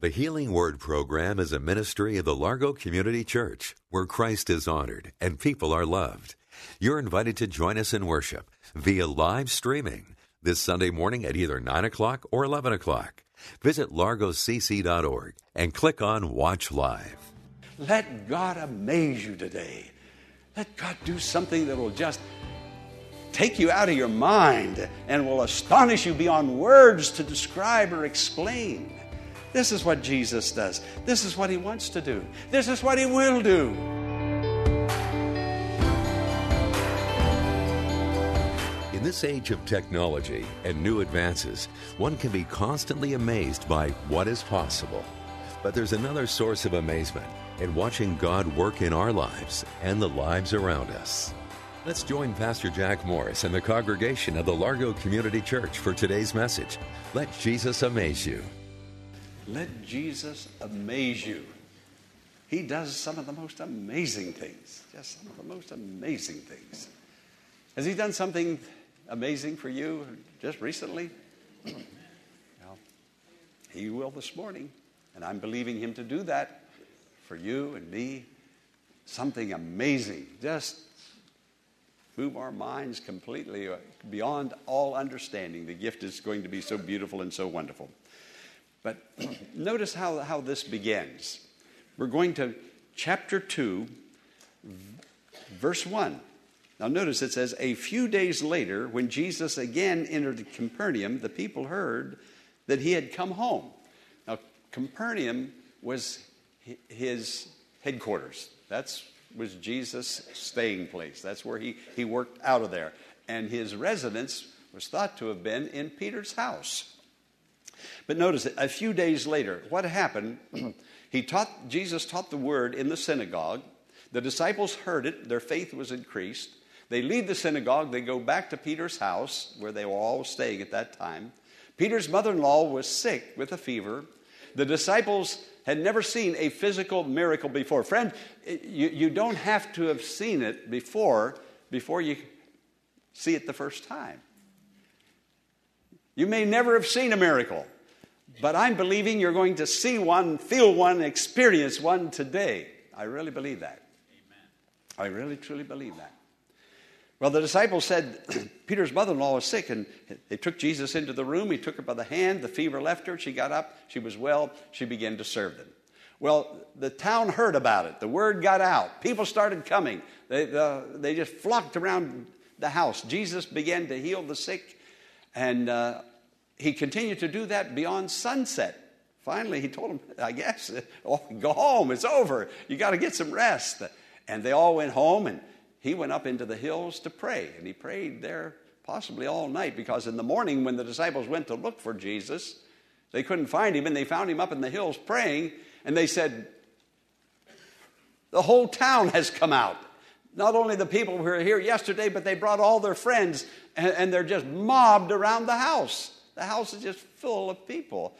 The Healing Word program is a ministry of the Largo Community Church where Christ is honored and people are loved. You're invited to join us in worship via live streaming this Sunday morning at either 9 o'clock or 11 o'clock. Visit largocc.org and click on Watch Live. Let God amaze you today. Let God do something that will just take you out of your mind and will astonish you beyond words to describe or explain. This is what Jesus does. This is what he wants to do. This is what he will do. In this age of technology and new advances, one can be constantly amazed by what is possible. But there's another source of amazement in watching God work in our lives and the lives around us. Let's join Pastor Jack Morris and the congregation of the Largo Community Church for today's message. Let Jesus amaze you. Let Jesus amaze you. He does some of the most amazing things. Just some of the most amazing things. Has He done something amazing for you just recently? well, He will this morning. And I'm believing Him to do that for you and me. Something amazing. Just move our minds completely beyond all understanding. The gift is going to be so beautiful and so wonderful. But notice how, how this begins. We're going to chapter 2, verse 1. Now, notice it says, A few days later, when Jesus again entered Capernaum, the people heard that he had come home. Now, Capernaum was his headquarters. That's was Jesus' staying place. That's where he, he worked out of there. And his residence was thought to have been in Peter's house. But notice, it, a few days later, what happened? he taught, Jesus taught the word in the synagogue. The disciples heard it, their faith was increased. They leave the synagogue, they go back to Peter's house, where they were all staying at that time. Peter's mother in law was sick with a fever. The disciples had never seen a physical miracle before. Friend, you, you don't have to have seen it before before you see it the first time. You may never have seen a miracle, but I'm believing you're going to see one, feel one, experience one today. I really believe that. Amen. I really, truly believe that. Well, the disciples said Peter's mother in law was sick, and they took Jesus into the room. He took her by the hand. The fever left her. She got up. She was well. She began to serve them. Well, the town heard about it. The word got out. People started coming. They, the, they just flocked around the house. Jesus began to heal the sick, and uh, he continued to do that beyond sunset. Finally, he told them, I guess, oh, go home. It's over. You got to get some rest. And they all went home, and he went up into the hills to pray. And he prayed there possibly all night because in the morning, when the disciples went to look for Jesus, they couldn't find him, and they found him up in the hills praying. And they said, The whole town has come out. Not only the people who were here yesterday, but they brought all their friends, and, and they're just mobbed around the house. The house is just full of people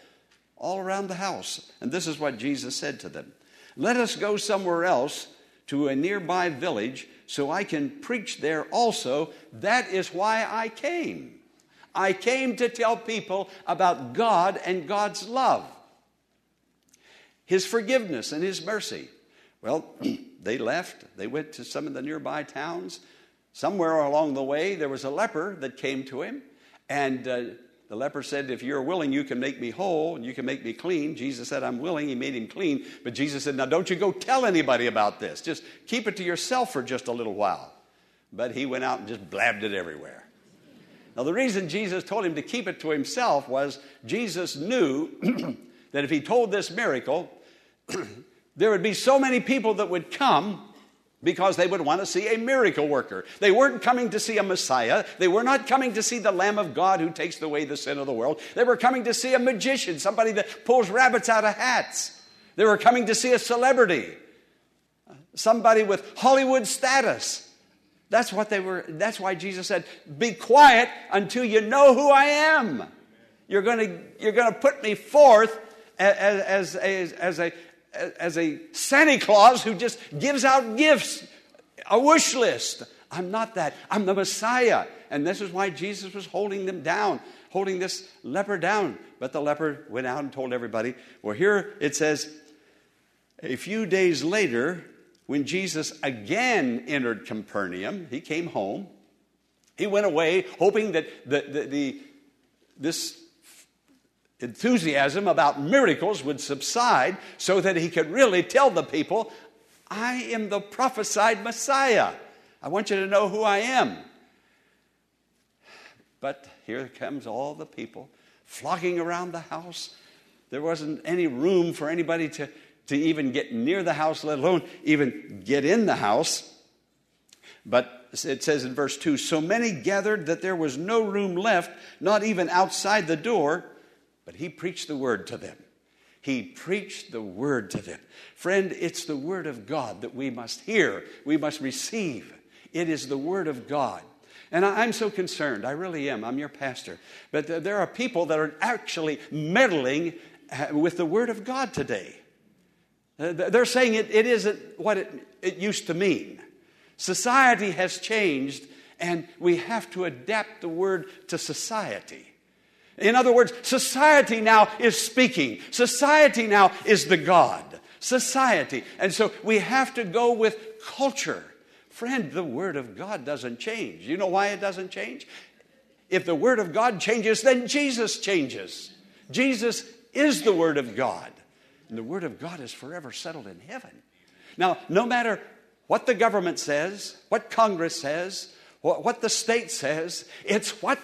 all around the house. And this is what Jesus said to them Let us go somewhere else to a nearby village so I can preach there also. That is why I came. I came to tell people about God and God's love, His forgiveness and His mercy. Well, they left. They went to some of the nearby towns. Somewhere along the way, there was a leper that came to him, and uh, the leper said, If you're willing, you can make me whole and you can make me clean. Jesus said, I'm willing. He made him clean. But Jesus said, Now don't you go tell anybody about this. Just keep it to yourself for just a little while. But he went out and just blabbed it everywhere. Now, the reason Jesus told him to keep it to himself was Jesus knew that if he told this miracle, there would be so many people that would come because they would want to see a miracle worker. They weren't coming to see a Messiah. They were not coming to see the Lamb of God who takes away the sin of the world. They were coming to see a magician, somebody that pulls rabbits out of hats. They were coming to see a celebrity, somebody with Hollywood status. That's what they were, that's why Jesus said, Be quiet until you know who I am. You're going to, you're going to put me forth as, as, as, as a, as a Santa Claus who just gives out gifts, a wish list. I'm not that. I'm the Messiah. And this is why Jesus was holding them down. holding this leper down. But the leper went out and told everybody. Well, here it says, a few days later, when Jesus again entered Capernaum, he came home. He went away hoping that the, the, the this enthusiasm about miracles would subside so that he could really tell the people, I am the prophesied Messiah. I want you to know who I am. But here comes all the people flocking around the house. There wasn't any room for anybody to, to even get near the house, let alone even get in the house. But it says in verse 2 so many gathered that there was no room left, not even outside the door. But he preached the word to them. He preached the word to them. Friend, it's the word of God that we must hear, we must receive. It is the word of God. And I'm so concerned. I really am. I'm your pastor. But there are people that are actually meddling uh, with the word of God today. Uh, they're saying it, it isn't what it, it used to mean. Society has changed, and we have to adapt the word to society. In other words, society now is speaking. Society now is the God. Society. And so we have to go with culture. Friend, the Word of God doesn't change. You know why it doesn't change? If the Word of God changes, then Jesus changes. Jesus is the Word of God. And the Word of God is forever settled in heaven. Now, no matter what the government says, what Congress says, what the state says, it's what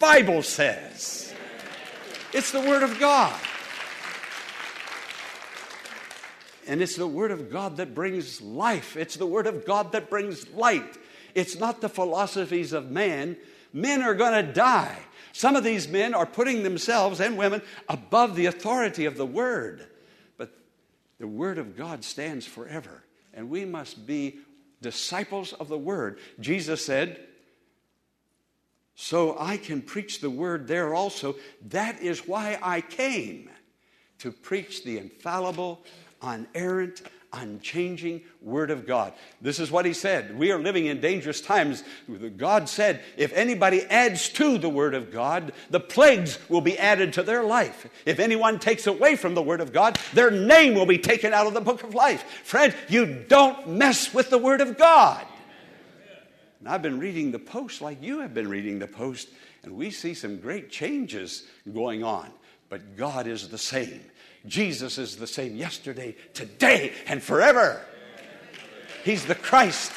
Bible says. It's the Word of God. And it's the Word of God that brings life. It's the Word of God that brings light. It's not the philosophies of man. Men are going to die. Some of these men are putting themselves and women above the authority of the Word. But the Word of God stands forever. And we must be disciples of the Word. Jesus said, so I can preach the word there also. That is why I came to preach the infallible, unerrant, unchanging Word of God. This is what He said. We are living in dangerous times. God said, if anybody adds to the Word of God, the plagues will be added to their life. If anyone takes away from the Word of God, their name will be taken out of the book of life. Friend, you don't mess with the Word of God. And I've been reading the Post like you have been reading the Post, and we see some great changes going on. But God is the same. Jesus is the same yesterday, today, and forever. He's the Christ.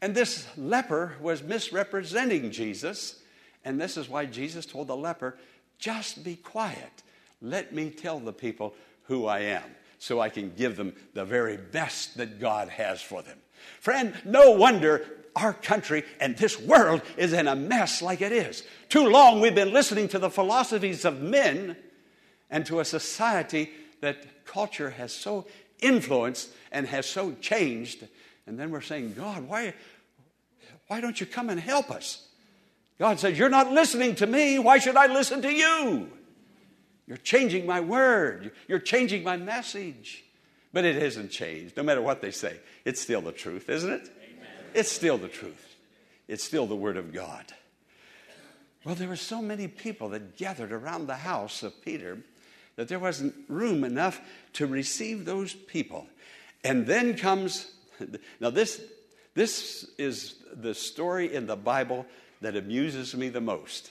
And this leper was misrepresenting Jesus. And this is why Jesus told the leper, just be quiet. Let me tell the people who I am so I can give them the very best that God has for them. Friend, no wonder our country and this world is in a mess like it is. Too long we've been listening to the philosophies of men and to a society that culture has so influenced and has so changed. And then we're saying, God, why, why don't you come and help us? God says, You're not listening to me. Why should I listen to you? You're changing my word. You're changing my message. But it hasn't changed, no matter what they say. It's still the truth, isn't it? Amen. It's still the truth. It's still the word of God. Well, there were so many people that gathered around the house of Peter that there wasn't room enough to receive those people. And then comes, now, this, this is the story in the Bible that amuses me the most.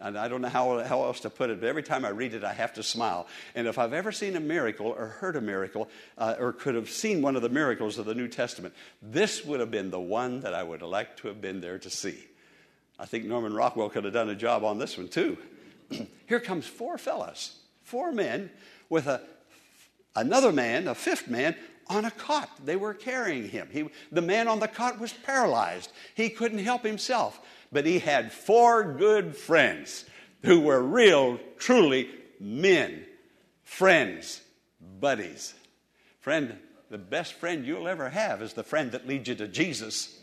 And I don't know how, how else to put it, but every time I read it, I have to smile. And if I've ever seen a miracle or heard a miracle uh, or could have seen one of the miracles of the New Testament, this would have been the one that I would have liked to have been there to see. I think Norman Rockwell could have done a job on this one too. Here comes four fellas, four men with a, another man, a fifth man, on a cot. They were carrying him. He, the man on the cot was paralyzed. He couldn't help himself but he had four good friends who were real, truly men, friends, buddies. Friend, the best friend you'll ever have is the friend that leads you to Jesus.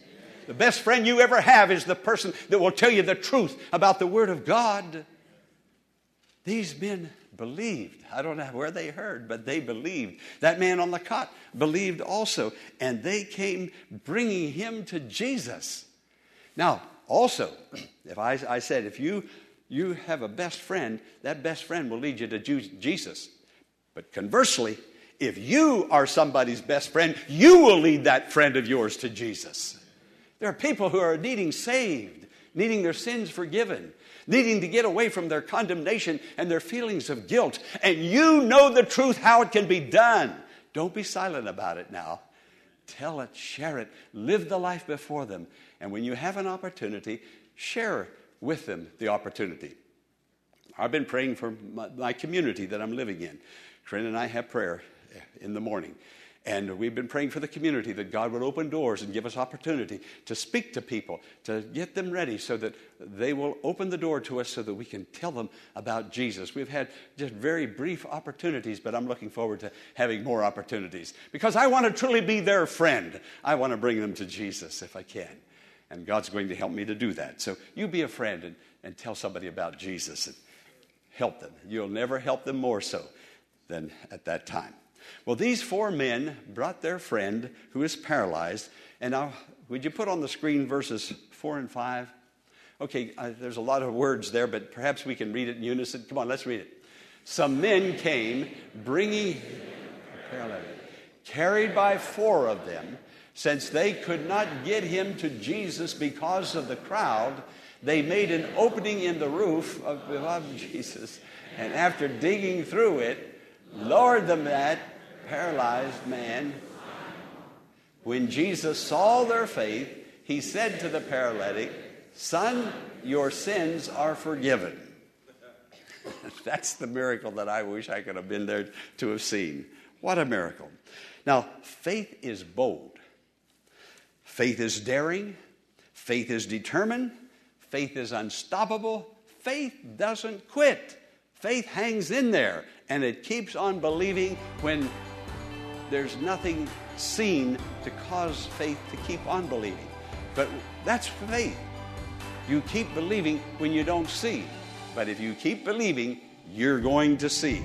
The best friend you ever have is the person that will tell you the truth about the Word of God. These men believed. I don't know where they heard, but they believed. That man on the cot believed also, and they came bringing him to Jesus. Now, also, if I, I said, if you, you have a best friend, that best friend will lead you to Jesus. But conversely, if you are somebody's best friend, you will lead that friend of yours to Jesus. There are people who are needing saved, needing their sins forgiven, needing to get away from their condemnation and their feelings of guilt. And you know the truth, how it can be done. Don't be silent about it now. Tell it, share it, live the life before them. And when you have an opportunity, share with them the opportunity. I've been praying for my, my community that I'm living in. Corinne and I have prayer in the morning. And we've been praying for the community that God would open doors and give us opportunity to speak to people, to get them ready so that they will open the door to us so that we can tell them about Jesus. We've had just very brief opportunities, but I'm looking forward to having more opportunities because I want to truly be their friend. I want to bring them to Jesus if I can. And God's going to help me to do that. So you be a friend and, and tell somebody about Jesus and help them. You'll never help them more so than at that time. Well, these four men brought their friend who is paralyzed. And now, would you put on the screen verses four and five? Okay, uh, there's a lot of words there, but perhaps we can read it in unison. Come on, let's read it. Some men came bringing carried by four of them. Since they could not get him to Jesus because of the crowd, they made an opening in the roof of, of Jesus. And after digging through it, lowered the that paralyzed man. When Jesus saw their faith, he said to the paralytic, Son, your sins are forgiven. That's the miracle that I wish I could have been there to have seen. What a miracle. Now, faith is bold, faith is daring, faith is determined, faith is unstoppable, faith doesn't quit. Faith hangs in there and it keeps on believing when there's nothing seen to cause faith to keep on believing. But that's faith. You keep believing when you don't see. But if you keep believing, you're going to see.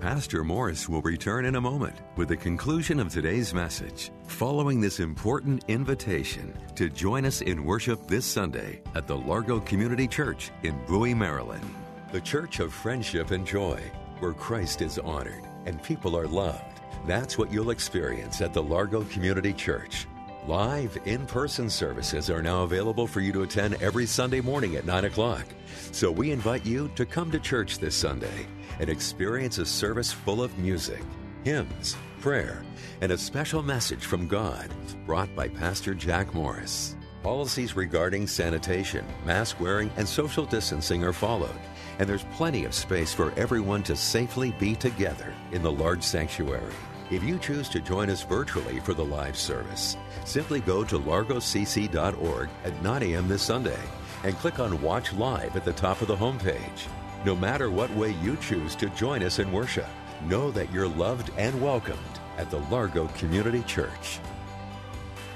Pastor Morris will return in a moment with the conclusion of today's message, following this important invitation to join us in worship this Sunday at the Largo Community Church in Bowie, Maryland the church of friendship and joy, where Christ is honored and people are loved. That's what you'll experience at the Largo Community Church. Live in person services are now available for you to attend every Sunday morning at 9 o'clock. So we invite you to come to church this Sunday and experience a service full of music, hymns, prayer, and a special message from God brought by Pastor Jack Morris. Policies regarding sanitation, mask wearing, and social distancing are followed and there's plenty of space for everyone to safely be together in the large sanctuary. If you choose to join us virtually for the live service, simply go to largocc.org at 9 a.m. this Sunday and click on Watch Live at the top of the homepage. No matter what way you choose to join us in worship, know that you're loved and welcomed at the Largo Community Church.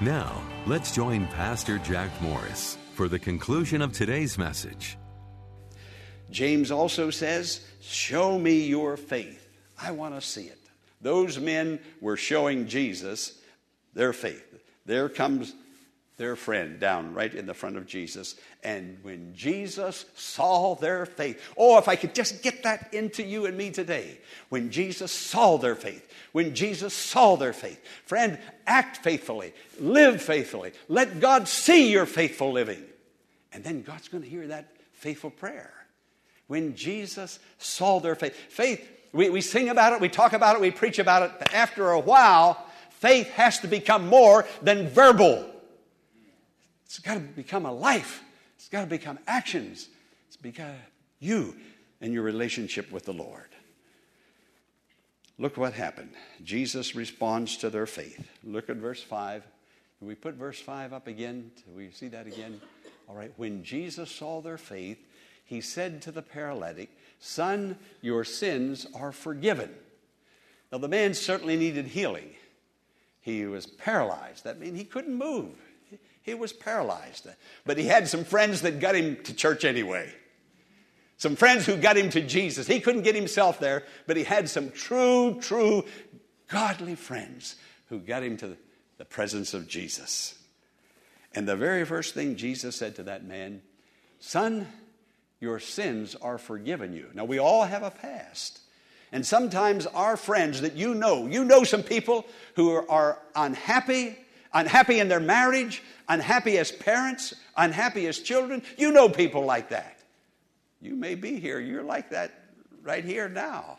Now, let's join Pastor Jack Morris for the conclusion of today's message. James also says, Show me your faith. I want to see it. Those men were showing Jesus their faith. There comes their friend down right in the front of Jesus. And when Jesus saw their faith, oh, if I could just get that into you and me today. When Jesus saw their faith, when Jesus saw their faith, friend, act faithfully, live faithfully, let God see your faithful living. And then God's going to hear that faithful prayer when Jesus saw their faith. Faith, we, we sing about it, we talk about it, we preach about it, but after a while, faith has to become more than verbal. It's got to become a life, it's got to become actions. It's because you and your relationship with the Lord. Look what happened. Jesus responds to their faith. Look at verse 5. Can we put verse 5 up again? Do we see that again? All right. When Jesus saw their faith, he said to the paralytic, Son, your sins are forgiven. Now, the man certainly needed healing. He was paralyzed. That means he couldn't move. He was paralyzed. But he had some friends that got him to church anyway. Some friends who got him to Jesus. He couldn't get himself there, but he had some true, true, godly friends who got him to the presence of Jesus. And the very first thing Jesus said to that man, Son, your sins are forgiven you. Now, we all have a past. And sometimes our friends that you know, you know some people who are, unhappy, unhappy in their marriage, unhappy as parents, unhappy as children. You know people like that. You may be here, you're like that right here now.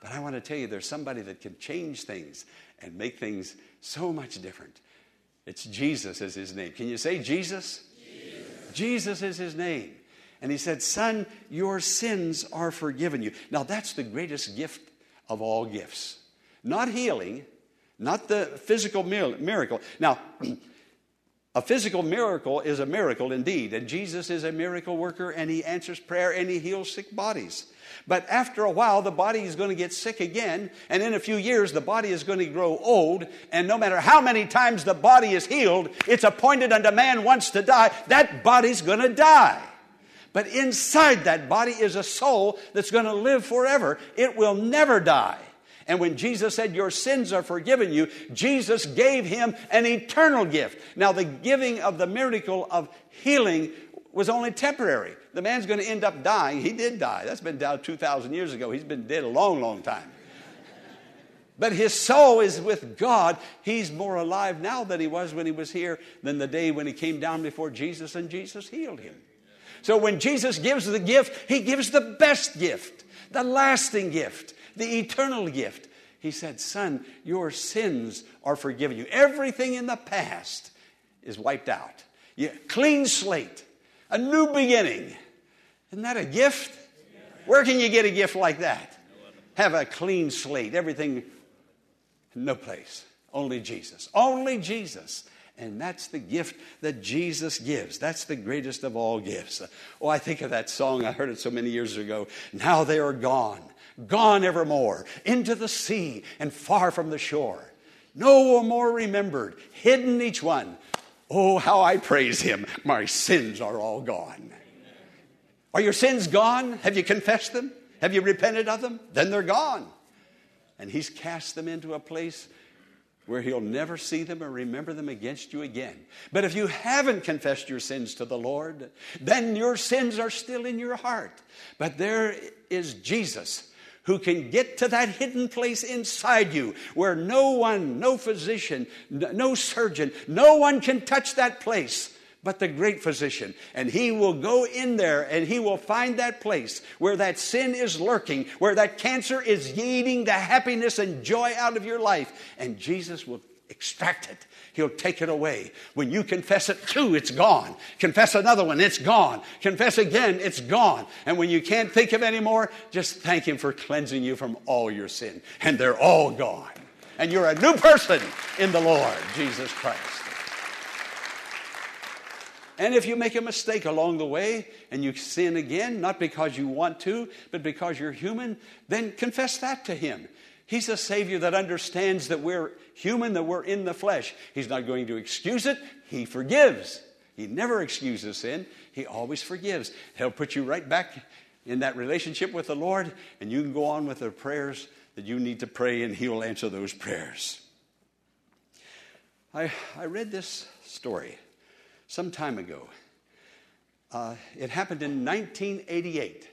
But I want to tell you, there's somebody that can change things and make things so much different. It's Jesus is his name. Can you say Jesus? Jesus, Jesus is his name. And he said, Son, your sins are forgiven you. Now, that's the greatest gift of all gifts. Not healing, not the physical miracle. Now, a physical miracle is a miracle indeed, and Jesus is a miracle worker, and he answers prayer and he heals sick bodies. But after a while, the body is going to get sick again, and in a few years, the body is going to grow old, and no matter how many times the body is healed, it's appointed unto man once to die, that body's going to die. But inside that body is a soul that's going to live forever. It will never die. And when Jesus said, Your sins are forgiven you, Jesus gave him an eternal gift. Now, the giving of the miracle of healing was only temporary. The man's going to end up dying. He did die. That's been down 2,000 years ago. He's been dead a long, long time. But his soul is with God. He's more alive now than he was when he was here than the day when he came down before Jesus and Jesus healed him. So when Jesus gives the gift, he gives the best gift, the lasting gift, the eternal gift. He said, Son, your sins are forgiven you. Everything in the past is wiped out. You, clean slate, a new beginning. Isn't that a gift? Where can you get a gift like that? Have a clean slate, everything, no place. Only Jesus. Only Jesus. And that's the gift that Jesus gives. That's the greatest of all gifts. Oh, I think of that song. I heard it so many years ago. Now they are gone, gone evermore, into the sea and far from the shore. No more remembered, hidden each one. Oh, how I praise him. My sins are all gone. Are your sins gone? Have you confessed them? Have you repented of them? Then they're gone. And he's cast them into a place where he'll never see them or remember them against you again. But if you haven't confessed your sins to the Lord, then your sins are still in your heart. But there is Jesus who can get to that hidden place inside you where no one, no physician, no surgeon, no one can touch that place but the great physician. And he will go in there and he will find that place where that sin is lurking, where that cancer is eating the happiness and joy out of your life. And Jesus will extract it. He'll take it away. When you confess it too, it's gone. Confess another one, it's gone. Confess again, it's gone. And when you can't think of any more, just thank Him for cleansing you from all your sin. And they're all gone. And you're a new person in the Lord, Jesus Christ. And if you make a mistake along the way and you sin again, not because you want to, but because you're human, then confess that to Him. He's a Savior that understands that we're human, that we're in the flesh. He's not going to excuse it, He forgives. He never excuses sin, He always forgives. He'll put you right back in that relationship with the Lord, and you can go on with the prayers that you need to pray, and He will answer those prayers. I, I read this story some time ago. Uh, it happened in 1988.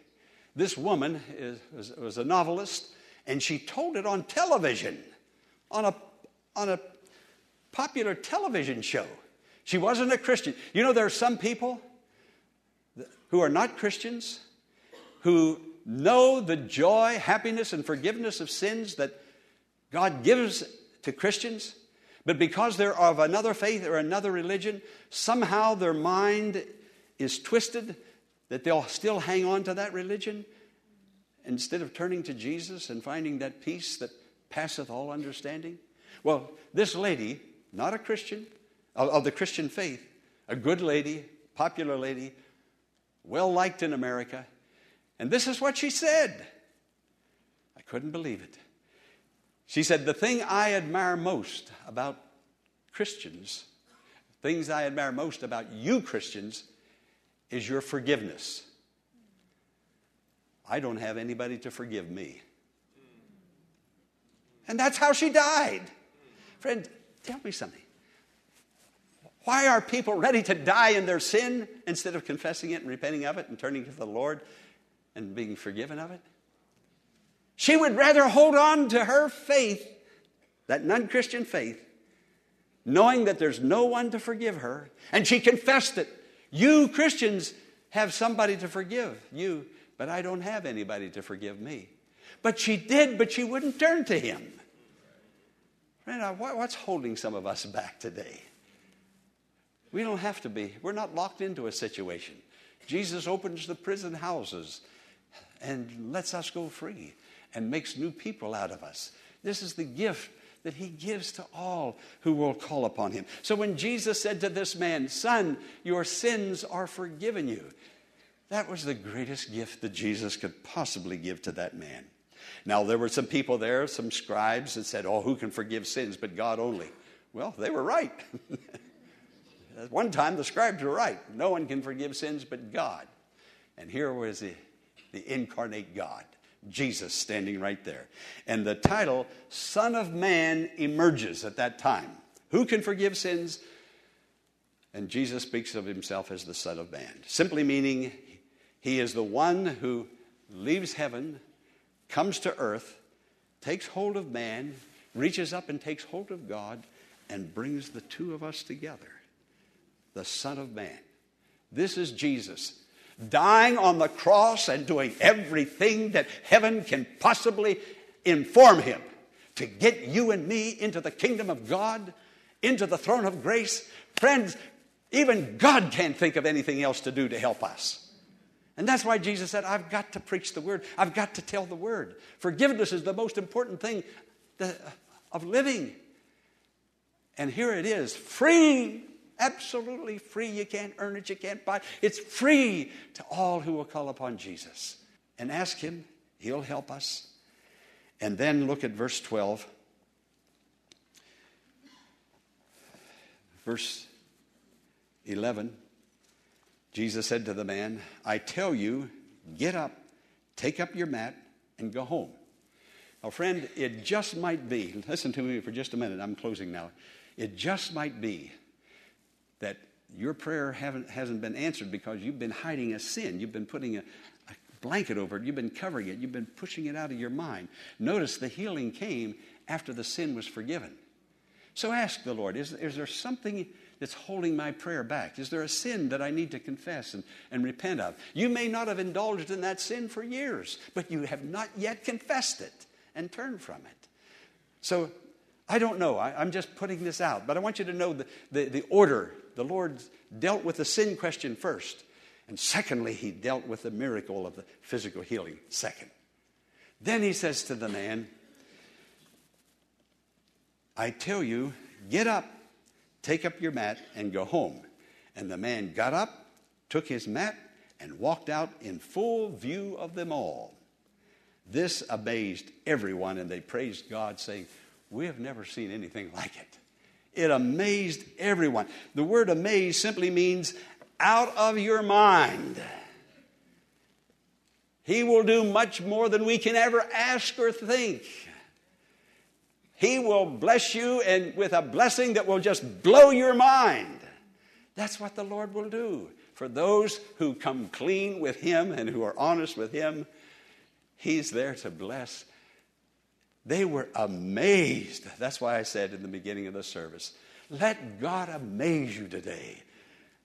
This woman is, was, was a novelist, and she told it on television, on a, on a popular television show. She wasn't a Christian. You know, there are some people who are not Christians who know the joy, happiness, and forgiveness of sins that God gives to Christians, but because they're of another faith or another religion, somehow their mind is twisted that they'll still hang on to that religion instead of turning to Jesus and finding that peace that passeth all understanding. Well, this lady, not a Christian, of, the Christian faith, a good lady, popular lady, well liked in America, and this is what she said. I couldn't believe it. She said, The thing I admire most about Christians, things I admire most about you Christians, is your forgiveness. I don't have anybody to forgive me. And that's how she died. Friend, tell me something. Why are people ready to die in their sin instead of confessing it and repenting of it and turning to the Lord and being forgiven of it? She would rather hold on to her faith, that non Christian faith, knowing that there's no one to forgive her. And she confessed it. You Christians have somebody to forgive you, but I don't have anybody to forgive me. But she did, but she wouldn't turn to him. Friend, uh, what's holding some of us back today? We don't have to be. We're not locked into a situation. Jesus opens the prison houses and lets us go free and makes new people out of us. This is the gift that he gives to all who will call upon him. So when Jesus said to this man, Son, your sins are forgiven you, that was the greatest gift that Jesus could possibly give to that man. Now, there were some people there, some scribes, that said, Oh, who can forgive sins but God only? Well, they were right. At one time, the scribes were right. No one can forgive sins but God. And here was the, the incarnate God, Jesus, standing right there. And the title, Son of Man, emerges at that time. Who can forgive sins? And Jesus speaks of himself as the Son of Man, simply meaning he is the one who leaves heaven, comes to earth, takes hold of man, reaches up and takes hold of God, and brings the two of us together the Son of Man. This is Jesus dying on the cross and doing everything that heaven can possibly inform him to get you and me into the kingdom of God, into the throne of grace. Friends, even God can't think of anything else to do to help us. And that's why Jesus said, I've got to preach the word. I've got to tell the word. Forgiveness is the most important thing of living. And here it is free Absolutely free. You can't earn it, you can't buy it. It's free to all who will call upon Jesus and ask Him. He'll help us. And then look at verse 12. Verse 11. Jesus said to the man, I tell you, get up, take up your mat, and go home. Now, friend, it just might be, listen to me for just a minute, I'm closing now. It just might be that your prayer hasn't been answered because you've been hiding a sin. You've been putting a, a blanket over it. You've been covering it. You've been pushing it out of your mind. Notice the healing came after the sin was forgiven. So ask the Lord is, is there something that's holding my prayer back? Is there a sin that I need to confess and, and repent of? You may not have indulged in that sin for years, but you have not yet confessed it and turned from it. So I don't know. I, am just putting this out. But I want you to know the, the, the order. The Lord dealt with the sin question first. And secondly, he dealt with the miracle of the physical healing second. Then he says to the man, I tell you, get up, take up your mat, and go home. And the man got up, took his mat, and walked out in full view of them all. This amazed everyone, and they praised God, saying, we have never seen anything like it. It amazed everyone. The word amazed simply means out of your mind. He will do much more than we can ever ask or think. He will bless you and with a blessing that will just blow your mind. That's what the Lord will do. For those who come clean with Him and who are honest with Him, He's there to bless they were amazed. That's why I said in the beginning of the service let God amaze you today.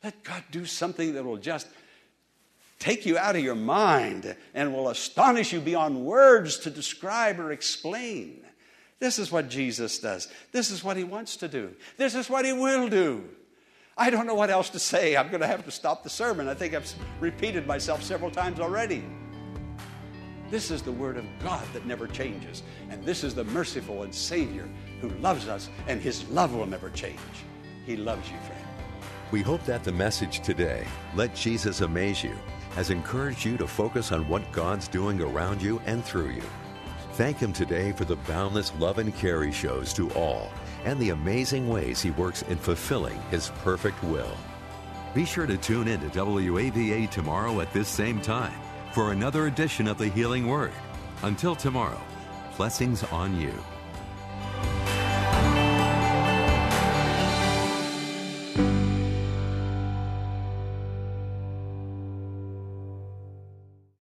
Let God do something that will just take you out of your mind and will astonish you beyond words to describe or explain. This is what Jesus does. This is what he wants to do. This is what he will do. I don't know what else to say. I'm going to have to stop the sermon. I think I've repeated myself several times already. This is the Word of God that never changes. And this is the merciful and Savior who loves us, and His love will never change. He loves you, friend. We hope that the message today, Let Jesus Amaze You, has encouraged you to focus on what God's doing around you and through you. Thank Him today for the boundless love and care He shows to all and the amazing ways He works in fulfilling His perfect will. Be sure to tune in to WAVA tomorrow at this same time for another edition of the Healing Word. Until tomorrow, blessings on you.